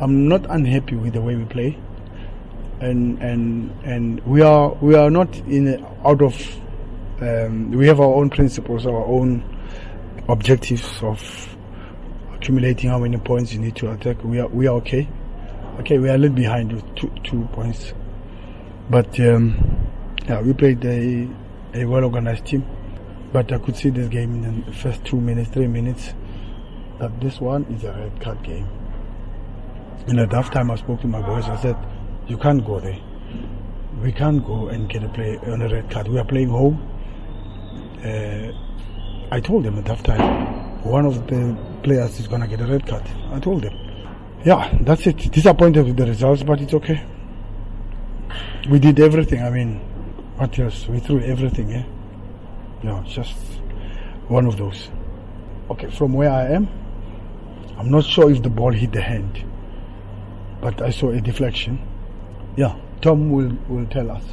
I'm not unhappy with the way we play, and and and we are we are not in out of. Um, we have our own principles, our own objectives of accumulating how many points you need to attack. We are we are okay. Okay, we are a little behind with two two points, but um, yeah, we played a a well organized team. But I could see this game in the first two minutes, three minutes, that this one is a red card game. And half time, I spoke to my boys. I said, "You can't go there. We can't go and get a play on a red card. We are playing home." Uh, I told them at time, one of the players is gonna get a red card. I told them. Yeah, that's it. Disappointed with the results, but it's okay. We did everything. I mean, what else? We threw everything. Yeah. Yeah, just one of those. Okay, from where I am, I'm not sure if the ball hit the hand, but I saw a deflection. Yeah, Tom will, will tell us.